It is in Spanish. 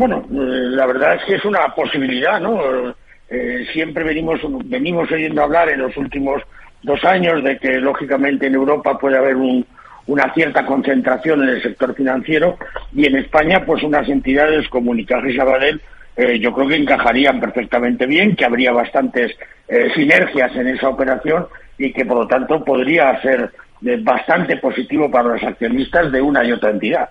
Bueno, eh, la verdad es que es una posibilidad, ¿no? Eh, siempre venimos, venimos oyendo hablar en los últimos dos años de que, lógicamente, en Europa puede haber una cierta concentración en el sector financiero y en España, pues unas entidades como Unicaja y Sabadell eh, yo creo que encajarían perfectamente bien, que habría bastantes eh, sinergias en esa operación y que por lo tanto podría ser eh, bastante positivo para los accionistas de una y otra entidad.